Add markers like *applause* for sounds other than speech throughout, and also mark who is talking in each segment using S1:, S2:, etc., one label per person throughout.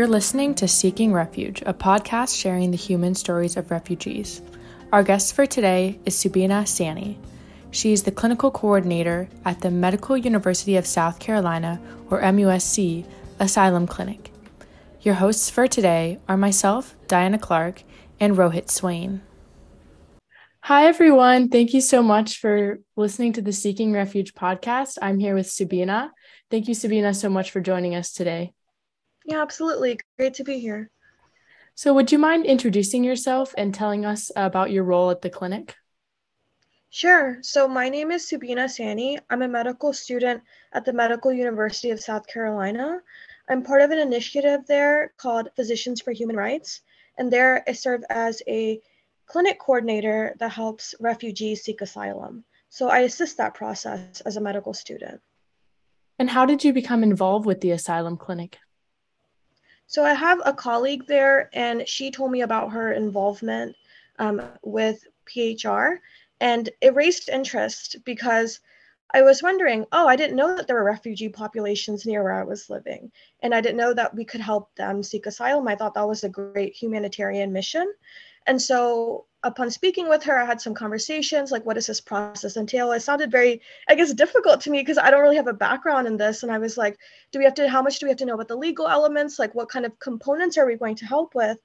S1: You're listening to Seeking Refuge, a podcast sharing the human stories of refugees. Our guest for today is Subina Sani. She is the clinical coordinator at the Medical University of South Carolina, or MUSC, Asylum Clinic. Your hosts for today are myself, Diana Clark, and Rohit Swain. Hi, everyone. Thank you so much for listening to the Seeking Refuge podcast. I'm here with Subina. Thank you, Subina, so much for joining us today.
S2: Yeah, absolutely. Great to be here.
S1: So, would you mind introducing yourself and telling us about your role at the clinic?
S2: Sure. So, my name is Subina Sani. I'm a medical student at the Medical University of South Carolina. I'm part of an initiative there called Physicians for Human Rights. And there I serve as a clinic coordinator that helps refugees seek asylum. So, I assist that process as a medical student.
S1: And how did you become involved with the asylum clinic?
S2: So I have a colleague there, and she told me about her involvement um, with PHR, and it raised interest because I was wondering, oh, I didn't know that there were refugee populations near where I was living, and I didn't know that we could help them seek asylum. I thought that was a great humanitarian mission. And so upon speaking with her, I had some conversations like, what does this process entail? It sounded very, I guess, difficult to me because I don't really have a background in this. And I was like, do we have to, how much do we have to know about the legal elements? Like, what kind of components are we going to help with?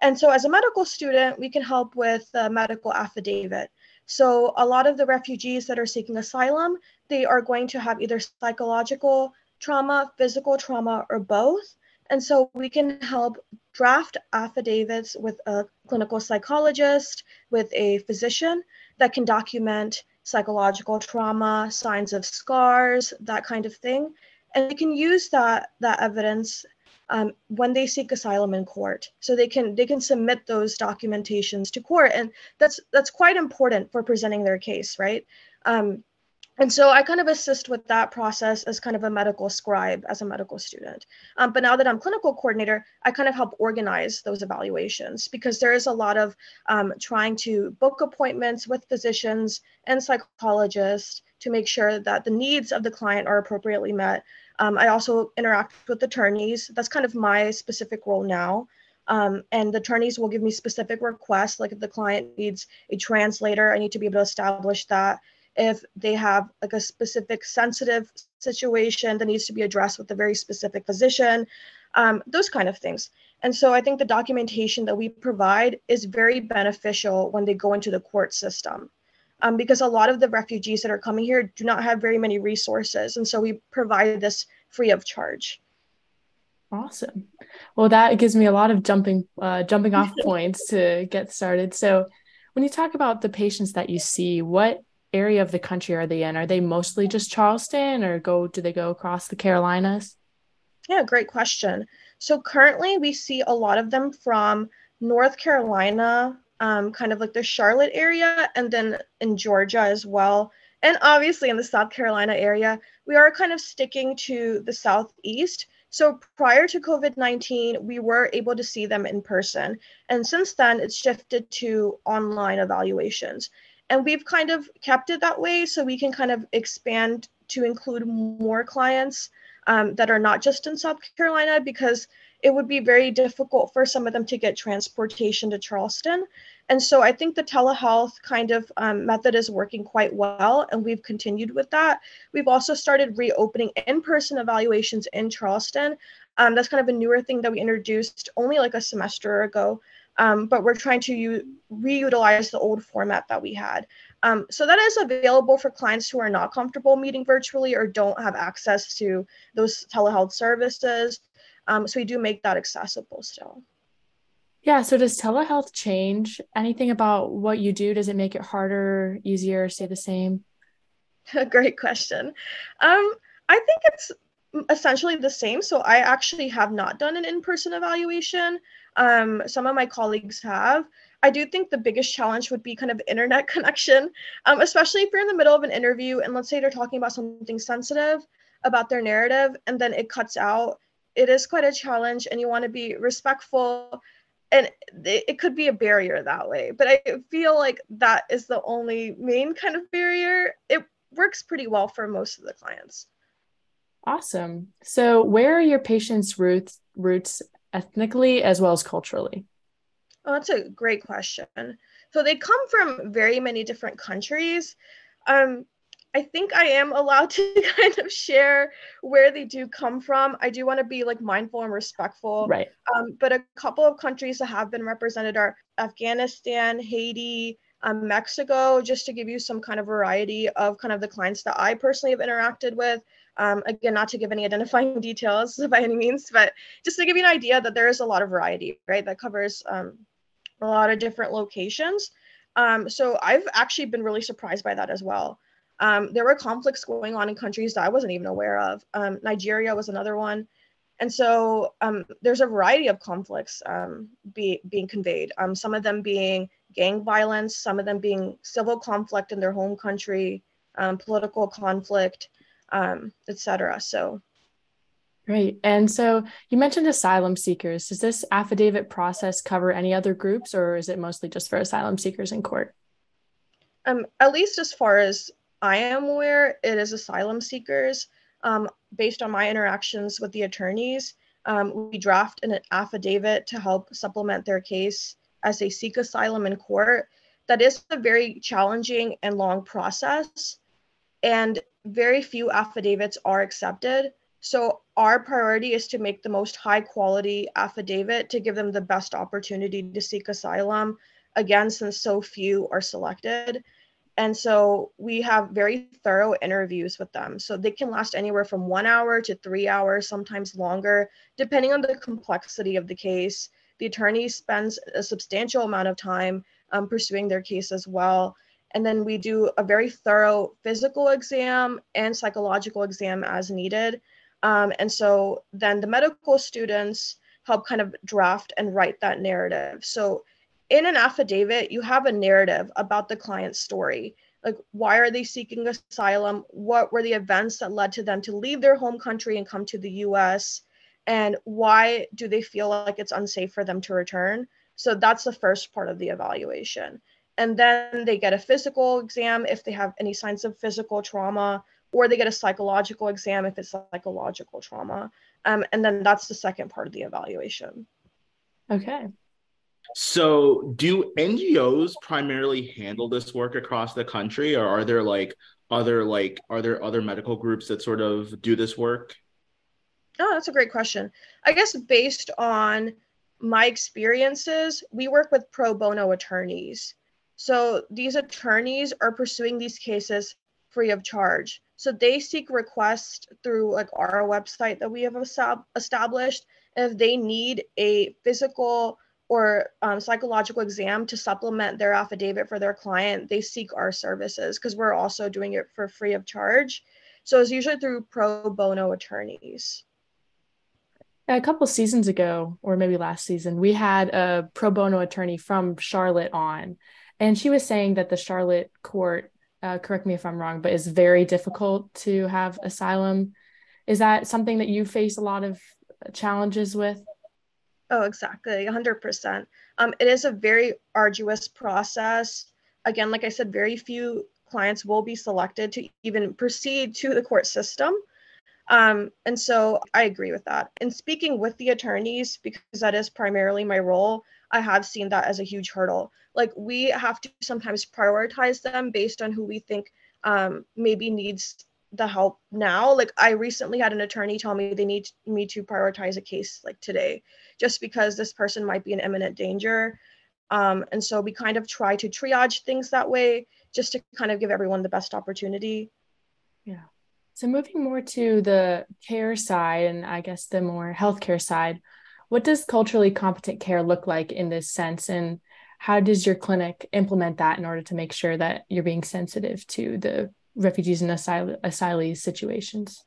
S2: And so, as a medical student, we can help with the medical affidavit. So, a lot of the refugees that are seeking asylum, they are going to have either psychological trauma, physical trauma, or both. And so we can help draft affidavits with a clinical psychologist, with a physician that can document psychological trauma, signs of scars, that kind of thing. And they can use that, that evidence um, when they seek asylum in court. So they can they can submit those documentations to court, and that's that's quite important for presenting their case, right? Um, and so I kind of assist with that process as kind of a medical scribe as a medical student. Um, but now that I'm clinical coordinator, I kind of help organize those evaluations because there is a lot of um, trying to book appointments with physicians and psychologists to make sure that the needs of the client are appropriately met. Um, I also interact with attorneys. That's kind of my specific role now. Um, and the attorneys will give me specific requests, like if the client needs a translator, I need to be able to establish that if they have like a specific sensitive situation that needs to be addressed with a very specific physician, um, those kind of things. And so I think the documentation that we provide is very beneficial when they go into the court system. Um, because a lot of the refugees that are coming here do not have very many resources. And so we provide this free of charge.
S1: Awesome. Well, that gives me a lot of jumping uh, jumping off *laughs* points to get started. So, when you talk about the patients that you see, what area of the country are they in? Are they mostly just Charleston or go do they go across the Carolinas?
S2: Yeah, great question. So currently we see a lot of them from North Carolina, um, kind of like the Charlotte area, and then in Georgia as well. And obviously in the South Carolina area, we are kind of sticking to the Southeast. So prior to COVID 19, we were able to see them in person. And since then, it's shifted to online evaluations and we've kind of kept it that way so we can kind of expand to include more clients um, that are not just in South Carolina because it would be very difficult for some of them to get transportation to Charleston. And so I think the telehealth kind of um, method is working quite well, and we've continued with that. We've also started reopening in person evaluations in Charleston. Um, that's kind of a newer thing that we introduced only like a semester ago. Um, but we're trying to u- reutilize the old format that we had. Um, so that is available for clients who are not comfortable meeting virtually or don't have access to those telehealth services. Um, so we do make that accessible still.
S1: Yeah. So does telehealth change anything about what you do? Does it make it harder, easier, stay the same?
S2: A *laughs* Great question. Um, I think it's essentially the same. So I actually have not done an in-person evaluation. Um, some of my colleagues have. I do think the biggest challenge would be kind of internet *laughs* connection, um, especially if you're in the middle of an interview and let's say they're talking about something sensitive about their narrative and then it cuts out. It is quite a challenge, and you want to be respectful. And it, it could be a barrier that way. But I feel like that is the only main kind of barrier. It works pretty well for most of the clients.
S1: Awesome. So, where are your patients' roots roots ethnically as well as culturally?
S2: Oh, that's a great question. So they come from very many different countries. Um, I think I am allowed to *laughs* kind of share where they do come from. I do want to be like mindful and respectful.
S1: Right.
S2: Um, but a couple of countries that have been represented are Afghanistan, Haiti, um, Mexico, just to give you some kind of variety of kind of the clients that I personally have interacted with. Um, again, not to give any identifying *laughs* details *laughs* by any means, but just to give you an idea that there is a lot of variety, right? That covers um, a lot of different locations. Um, so I've actually been really surprised by that as well. Um, there were conflicts going on in countries that I wasn't even aware of. Um, Nigeria was another one. And so um, there's a variety of conflicts um, be, being conveyed, um, some of them being gang violence, some of them being civil conflict in their home country, um, political conflict, etc. So
S1: Great. And so you mentioned asylum seekers. Does this affidavit process cover any other groups or is it mostly just for asylum seekers in court?
S2: Um, at least as far as I am aware, it is asylum seekers. Um, based on my interactions with the attorneys, um, we draft an affidavit to help supplement their case as they seek asylum in court. That is a very challenging and long process, and very few affidavits are accepted. So our priority is to make the most high quality affidavit to give them the best opportunity to seek asylum, again, since so few are selected. And so we have very thorough interviews with them. So they can last anywhere from one hour to three hours, sometimes longer, depending on the complexity of the case. The attorney spends a substantial amount of time um, pursuing their case as well. And then we do a very thorough physical exam and psychological exam as needed um, and so then the medical students help kind of draft and write that narrative. So in an affidavit, you have a narrative about the client's story. Like, why are they seeking asylum? What were the events that led to them to leave their home country and come to the US? And why do they feel like it's unsafe for them to return? So that's the first part of the evaluation. And then they get a physical exam if they have any signs of physical trauma or they get a psychological exam if it's psychological trauma. Um, and then that's the second part of the evaluation.
S1: Okay.
S3: So, do NGOs primarily handle this work across the country, or are there like other like are there other medical groups that sort of do this work?
S2: Oh, that's a great question. I guess based on my experiences, we work with pro bono attorneys. So these attorneys are pursuing these cases free of charge. So they seek requests through like our website that we have established. If they need a physical or um, psychological exam to supplement their affidavit for their client, they seek our services because we're also doing it for free of charge. So it's usually through pro bono attorneys.
S1: A couple seasons ago, or maybe last season, we had a pro bono attorney from Charlotte on, and she was saying that the Charlotte court uh, correct me if I'm wrong, but is very difficult to have asylum. Is that something that you face a lot of challenges with?
S2: Oh, exactly, 100%. Um, it is a very arduous process. Again, like I said, very few clients will be selected to even proceed to the court system. Um, and so I agree with that. And speaking with the attorneys, because that is primarily my role, I have seen that as a huge hurdle. Like we have to sometimes prioritize them based on who we think um, maybe needs the help now. Like I recently had an attorney tell me they need me to prioritize a case like today, just because this person might be in imminent danger. Um, and so we kind of try to triage things that way just to kind of give everyone the best opportunity.
S1: Yeah. So moving more to the care side and I guess the more healthcare side, what does culturally competent care look like in this sense? And how does your clinic implement that in order to make sure that you're being sensitive to the refugees and asyl- asylees situations?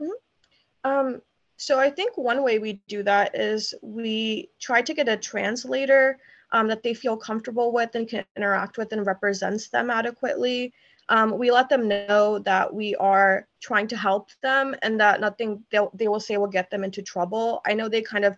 S2: Mm-hmm. Um, so I think one way we do that is we try to get a translator um, that they feel comfortable with and can interact with and represents them adequately um, we let them know that we are trying to help them and that nothing they will say will get them into trouble. I know they kind of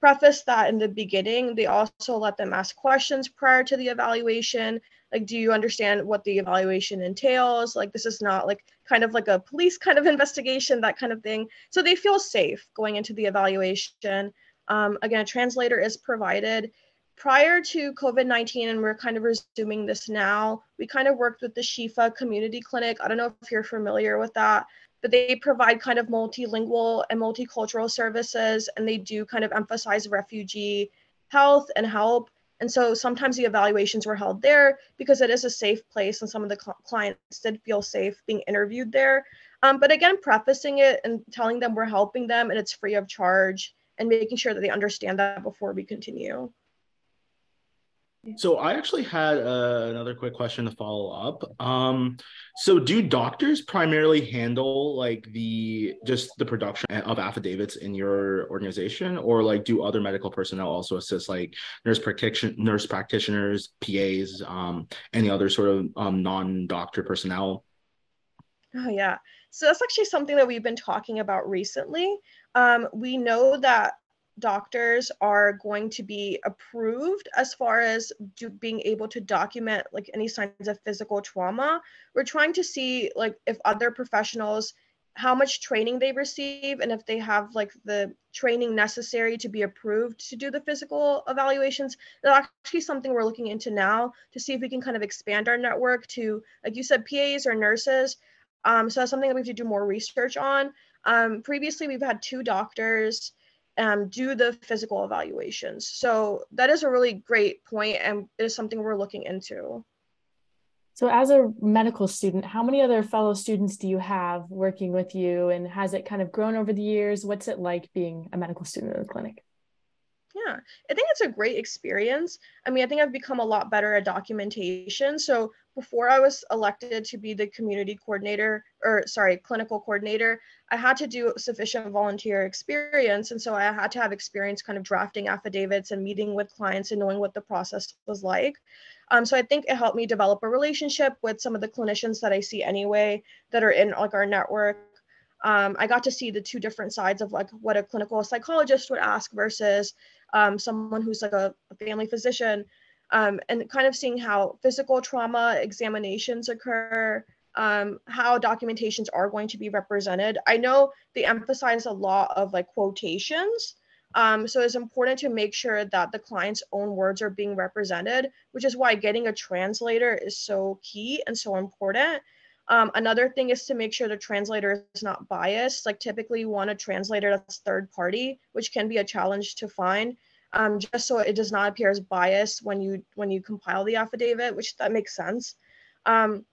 S2: preface that in the beginning. They also let them ask questions prior to the evaluation. Like, do you understand what the evaluation entails? Like, this is not like kind of like a police kind of *laughs* investigation, that kind of thing. So they feel safe going into the evaluation. Um, again, a translator is provided. Prior to COVID 19, and we're kind of resuming this now, we kind of worked with the Shifa Community Clinic. I don't know if you're familiar with that, but they provide kind of multilingual and multicultural services, and they do kind of emphasize refugee health and help. And so sometimes the evaluations were held there because it is a safe place, and some of the cl- clients did feel safe being interviewed there. Um, but again, prefacing it and telling them we're helping them and it's free of charge and making sure that they understand that before we continue.
S3: So I actually had uh, another quick question to follow up. Um, so do doctors primarily handle like the just the production of affidavits in your organization, or like do other medical personnel also assist, like nurse practitioner, nurse practitioners, PAs, um, any other sort of um, non-doctor personnel?
S2: Oh yeah, so that's actually something that we've been talking about recently. Um, we know that doctors are going to be approved as far as do, being able to document like any signs of physical trauma. We're trying to see like if other professionals how much training they receive and if they have like the training necessary to be approved to do the physical evaluations. That's actually something we're looking into now to see if we can kind of expand our network to like you said pas or nurses. Um, so that's something that we have to do more research on. Um, previously we've had two doctors um, do the physical evaluations. So that is a really great point and it is something we're looking into.
S1: So, as a medical student, how many other fellow students do you have working with you? And has it kind of grown over the years? What's it like being a medical student in the clinic?
S2: Yeah, I think it's a great experience. I mean, I think I've become a lot better at documentation. So, before I was elected to be the community coordinator, or sorry, clinical coordinator, I had to do sufficient volunteer experience. And so I had to have experience kind of drafting affidavits and meeting with clients and knowing what the process was like. Um, so I think it helped me develop a relationship with some of the clinicians that I see anyway that are in like our network. Um, I got to see the two different sides of like what a clinical psychologist would ask versus um, someone who's like a, a family physician um, and kind of seeing how physical trauma examinations occur, um, how documentations are going to be represented. I know they emphasize a lot of like quotations. Um, so it's important to make sure that the client's own words are being represented, which is why getting a translator is so key and so important. Um, another thing is to make sure the translator is not biased. Like typically you want a translator that's third party, which can be a challenge to find um, just so it does not appear as biased when you when you compile the affidavit, which that makes sense. Um,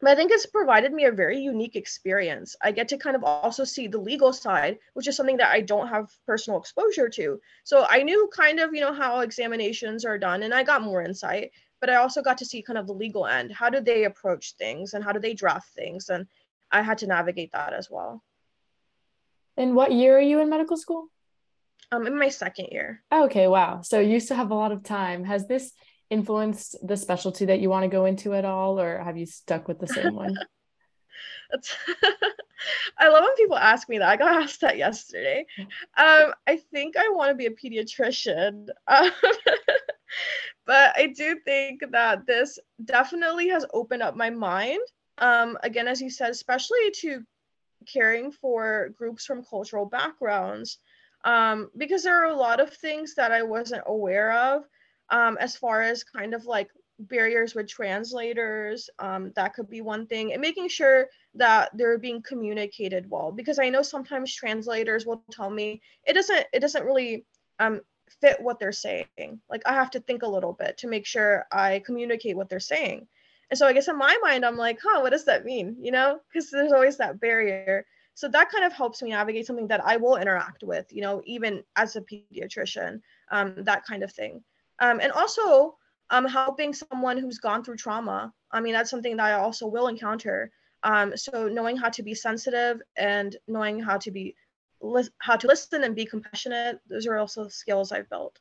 S2: but I think it's provided me a very unique experience. I get to kind of also see the legal side, which is something that I don't have personal exposure to. So I knew kind of, you know, how examinations are done and I got more insight, but I also got to see kind of the legal end. How do they approach things and how do they draft things? And I had to navigate that as well.
S1: And what year are you in medical school?
S2: Um, in my second year.
S1: Okay, wow. So you still have a lot of time. Has this influenced the specialty that you want to go into at all, or have you stuck with the same one? *laughs* *laughs*
S2: I love when people ask me that. I got *laughs* asked that yesterday. Um, I think I want to be a pediatrician. Um, but I do think that this definitely has opened up my mind. Um, again, as you said, especially to caring for groups from cultural backgrounds um, because there are a lot of things that I wasn't aware of um, as far as kind of like barriers with translators. Um, that could be one thing, and making sure that they're being communicated well. Because I know sometimes translators will tell me it doesn't it doesn't really um, fit what they're saying. Like I have to think a little bit to make sure I communicate what they're saying. And so I guess in my mind, I'm like, huh, what does that mean? You know, because there's always that barrier so that kind of helps me navigate something that i will interact with you know even as a pediatrician um, that kind of thing um, and also um, helping someone who's gone through trauma i mean that's something that i also will encounter um, so knowing how to be sensitive and knowing how to be how to listen and be compassionate those are also skills i've built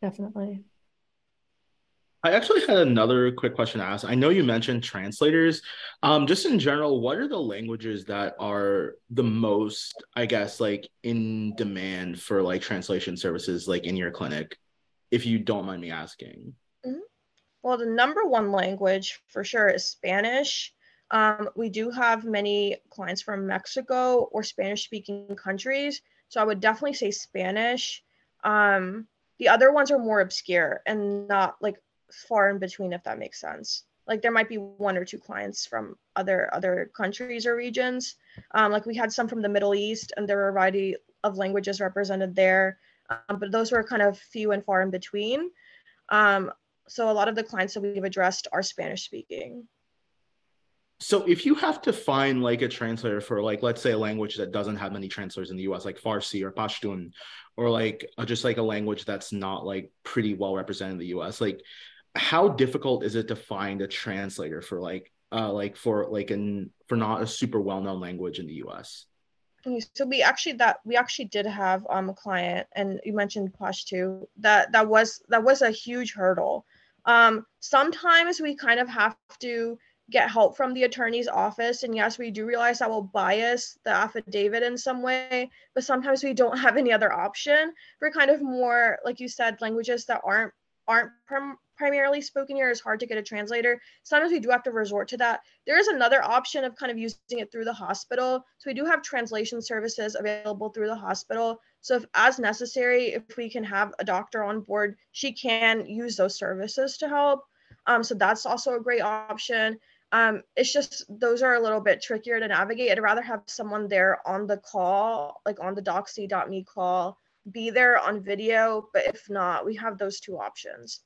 S1: definitely
S3: I actually had another quick question to ask. I know you mentioned translators. Um, just in general, what are the languages that are the most, I guess, like in demand for like translation services, like in your clinic, if you don't mind me asking?
S2: Mm-hmm. Well, the number one language for sure is Spanish. Um, we do have many clients from Mexico or Spanish speaking countries. So I would definitely say Spanish. Um, the other ones are more obscure and not like far in between, if that makes sense. Like there might be one or two clients from other other countries or regions. Um, like we had some from the Middle East, and there were a variety of languages represented there, um, but those were kind of few and far in between. Um, so a lot of the clients that we've addressed are Spanish speaking.
S3: So if you have to find like a translator for like let's say a language that doesn't have many translators in the US like Farsi or Pashtun or like uh, just like a language that's not like pretty well represented in the US like how difficult is it to find a translator for like uh like for like an for not a super well-known language in the US?
S2: So we actually that we actually did have um a client and you mentioned Pashto that that was that was a huge hurdle. Um sometimes we kind of have to get help from the attorney's office. And yes, we do realize that will bias the affidavit in some way, but sometimes we don't have any other option for kind of more, like you said, languages that aren't aren't prim- primarily spoken here is hard to get a translator. Sometimes we do have to resort to that. There is another option of kind of using it through the hospital. So we do have translation services available through the hospital. So if as necessary, if we can have a doctor on board, she can use those services to help. Um, so that's also a great option. Um, it's just those are a little bit trickier to navigate. I'd rather have someone there on the call, like on the doxy.me call, be there on video. But if not, we have those two options.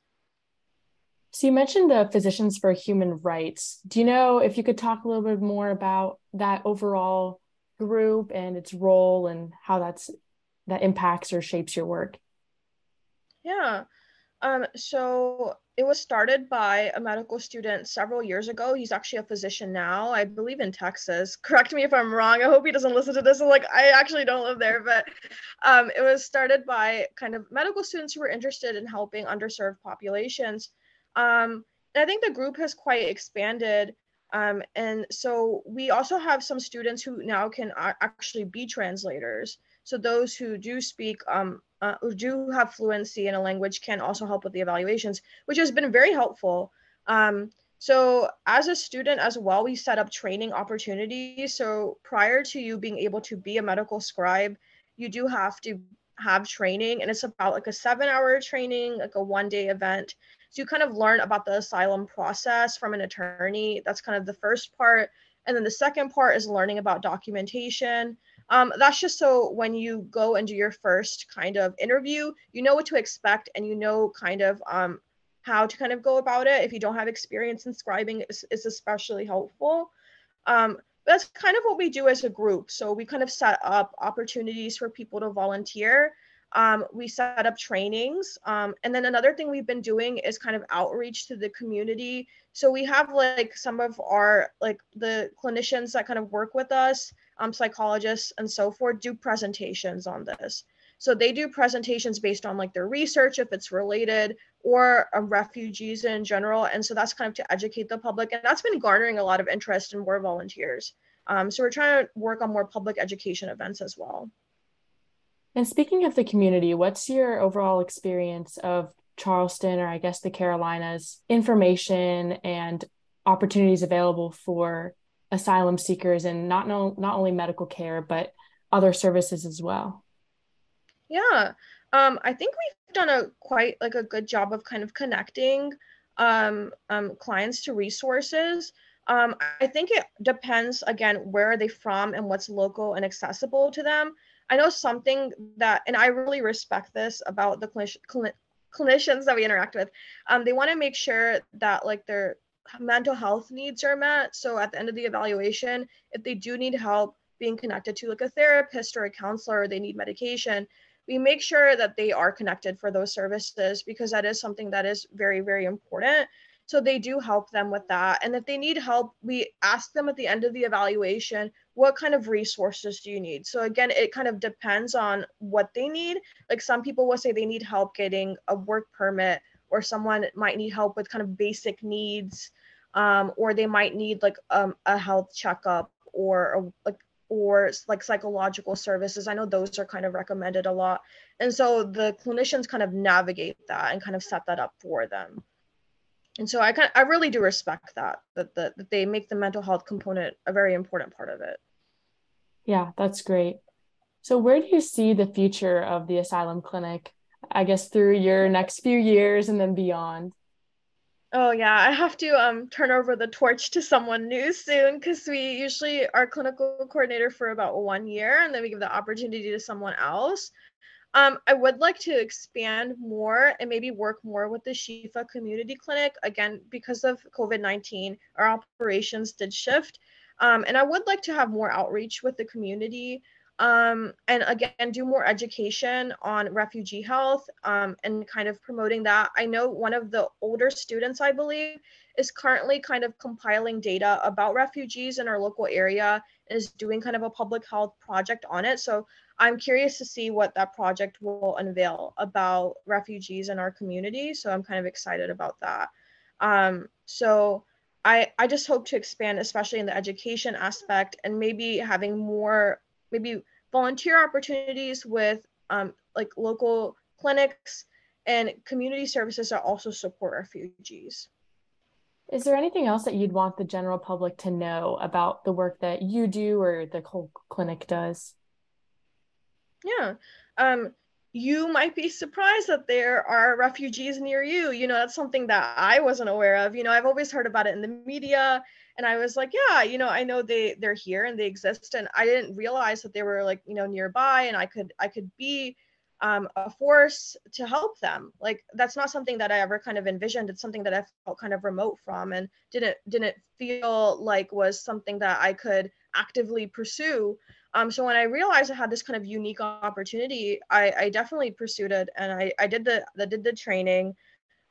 S1: So you mentioned the Physicians for Human Rights. Do you know if you could talk a little bit more about that overall group and its role and how that's that impacts or shapes your work?
S2: Yeah. Um, so it was started by a medical student several years ago. He's actually a physician now, I believe in Texas. *laughs* Correct me if I'm wrong. I hope he doesn't listen to this. I'm like, I actually don't live there, but um, it was started by kind of medical students who were interested in helping underserved populations. Um, and I think the group has quite expanded. Um, and so we also have some students who now can actually be translators. So those who do speak um, uh, who do have fluency in a language can also help with the evaluations, which has been very helpful. Um, so as a student as well, we set up training opportunities. So prior to you being able to be a medical scribe, you do have to have training and it's about like a seven hour training, like a one day event. So you kind of learn about the asylum process from an attorney. That's kind of the first part. And then the second part is learning about documentation. Um, that's just so when you go and do your first kind of interview, you know what to expect and you know kind of um, how to kind of go about it. If you don't have experience in scribing, it's, it's especially helpful. Um, that's kind of what we do as a group. So we kind of set up opportunities for people to volunteer. Um, we set up trainings. Um, and then another thing we've been doing is kind of outreach to the community. So we have like some of our, like the clinicians that kind of work with us um, psychologists and so forth do presentations on this. So they do presentations based on like their research, if it's related, or um, refugees in general. And so that's kind of to educate the public. And that's been garnering a lot of interest in more volunteers. Um, so we're trying to work on more public education events as well.
S1: And speaking of the community, what's your overall experience of Charleston, or I guess the Carolinas, information and opportunities available for asylum seekers and not no, not only medical care but other services as well?
S2: Yeah um, i think we've done a quite like a good job of kind of connecting um, um, clients to resources. Um, i think it depends again where are they from and what's local and accessible to them i know something that and i really respect this about the clinicians that we interact with um, they want to make sure that like they're mental health needs are met. So at the end of the evaluation, if they do need help being connected to like a therapist or a counselor, or they need medication, we make sure that they are connected for those services because that is something that is very, very important. So they do help them with that. And if they need help, we ask them at the end of the evaluation, what kind of resources do you need? So again, it kind of depends on what they need. Like some people will say they need help getting a work permit or someone might need help with kind of basic needs um, or they might need like um, a health checkup or like or like psychological services i know those are kind of recommended a lot and so the clinicians kind of navigate that and kind of set that up for them and so i kind of, i really do respect that that, that that they make the mental health component a very important part of it
S1: yeah that's great So, where do you see the future of the asylum clinic? I guess through your next few years and then beyond.
S2: Oh yeah, I have to um turn over the torch to someone new soon because we usually are clinical coordinator for about one year and then we give the opportunity to someone else. Um, I would like to expand more and maybe work more with the Shifa Community Clinic. Again, because of COVID 19, our operations did shift. Um, and I would like to have more outreach with the community um, and again, do more education on refugee health um, and kind of promoting that. I know one of the older students, I believe, is currently kind of compiling data about refugees in our local area and is doing kind of a public health project on it. So I'm curious to see what that project will unveil about refugees in our community. So I'm kind of excited about that. Um, so I, I just hope to expand, especially in the education aspect, and maybe having more, maybe volunteer opportunities with um, like local clinics and community services that also support refugees.
S1: Is there anything else that you'd want the general public to know about the work that you do or the whole clinic does?
S2: Yeah. Um, you might be surprised that there are refugees near you. You know, that's something that I wasn't aware of. You know, I've always heard about it in the media and I was like, yeah, you know, I know they they're here and they exist and I didn't realize that they were like, you know, nearby and I could I could be um, a force to help them. Like that's not something that I ever kind of envisioned. It's something that I felt kind of remote from and didn't didn't feel like was something that I could actively pursue. Um, so when I realized I had this kind of unique opportunity, I, I definitely pursued it, and I, I did the, the did the training,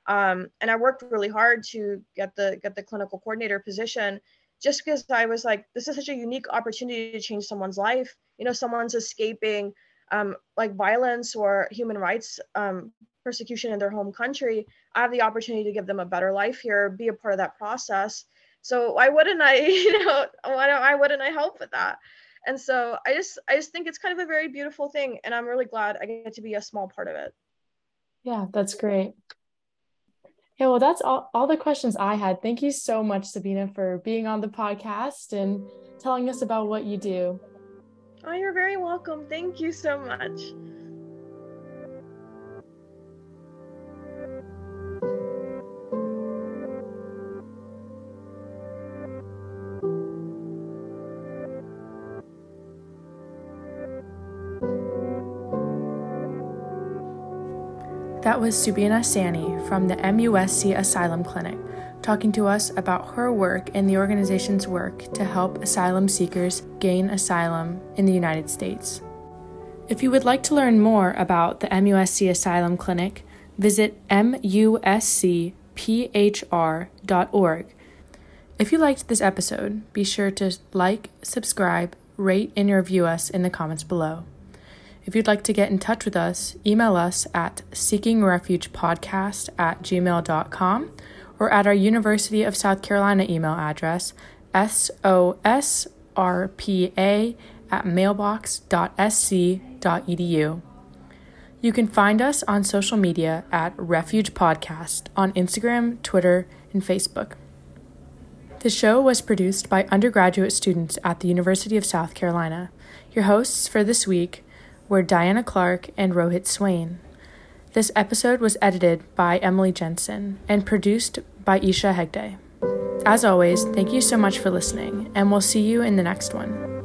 S2: um, and I worked really hard to get the get the clinical coordinator position, just because I was like, this is such a unique opportunity to change someone's life. You know, someone's escaping um, like violence or human rights um, persecution in their home country. I have the opportunity to give them a better life here, be a part of that process. So why wouldn't I, *laughs* you know, why, don't, why wouldn't I help with that? And so I just I just think it's kind of a very beautiful thing and I'm really glad I get to be a small part of it.
S1: Yeah, that's great. Yeah, well, that's all, all the questions I had. Thank you so much, Sabina, for being on the podcast and telling us about what you do.
S2: Oh, you're very welcome. Thank you so much.
S1: That was Subina Sani from the MUSC Asylum Clinic talking to us about her work and the organization's work to help asylum seekers gain asylum in the United States. If you would like to learn more about the MUSC Asylum Clinic, visit muscphr.org. If you liked this episode, be sure to like, subscribe, rate, and review us in the comments below. If you'd like to get in touch with us, email us at seekingrefugepodcast at gmail.com or at our University of South Carolina email address, sosrpa at mailbox.sc.edu. You can find us on social media at Refuge Podcast on Instagram, Twitter, and Facebook. The show was produced by undergraduate students at the University of South Carolina. Your hosts for this week were Diana Clark and Rohit Swain. This episode was edited by Emily Jensen and produced by Isha Hegde. As always, thank you so much for listening, and we'll see you in the next one.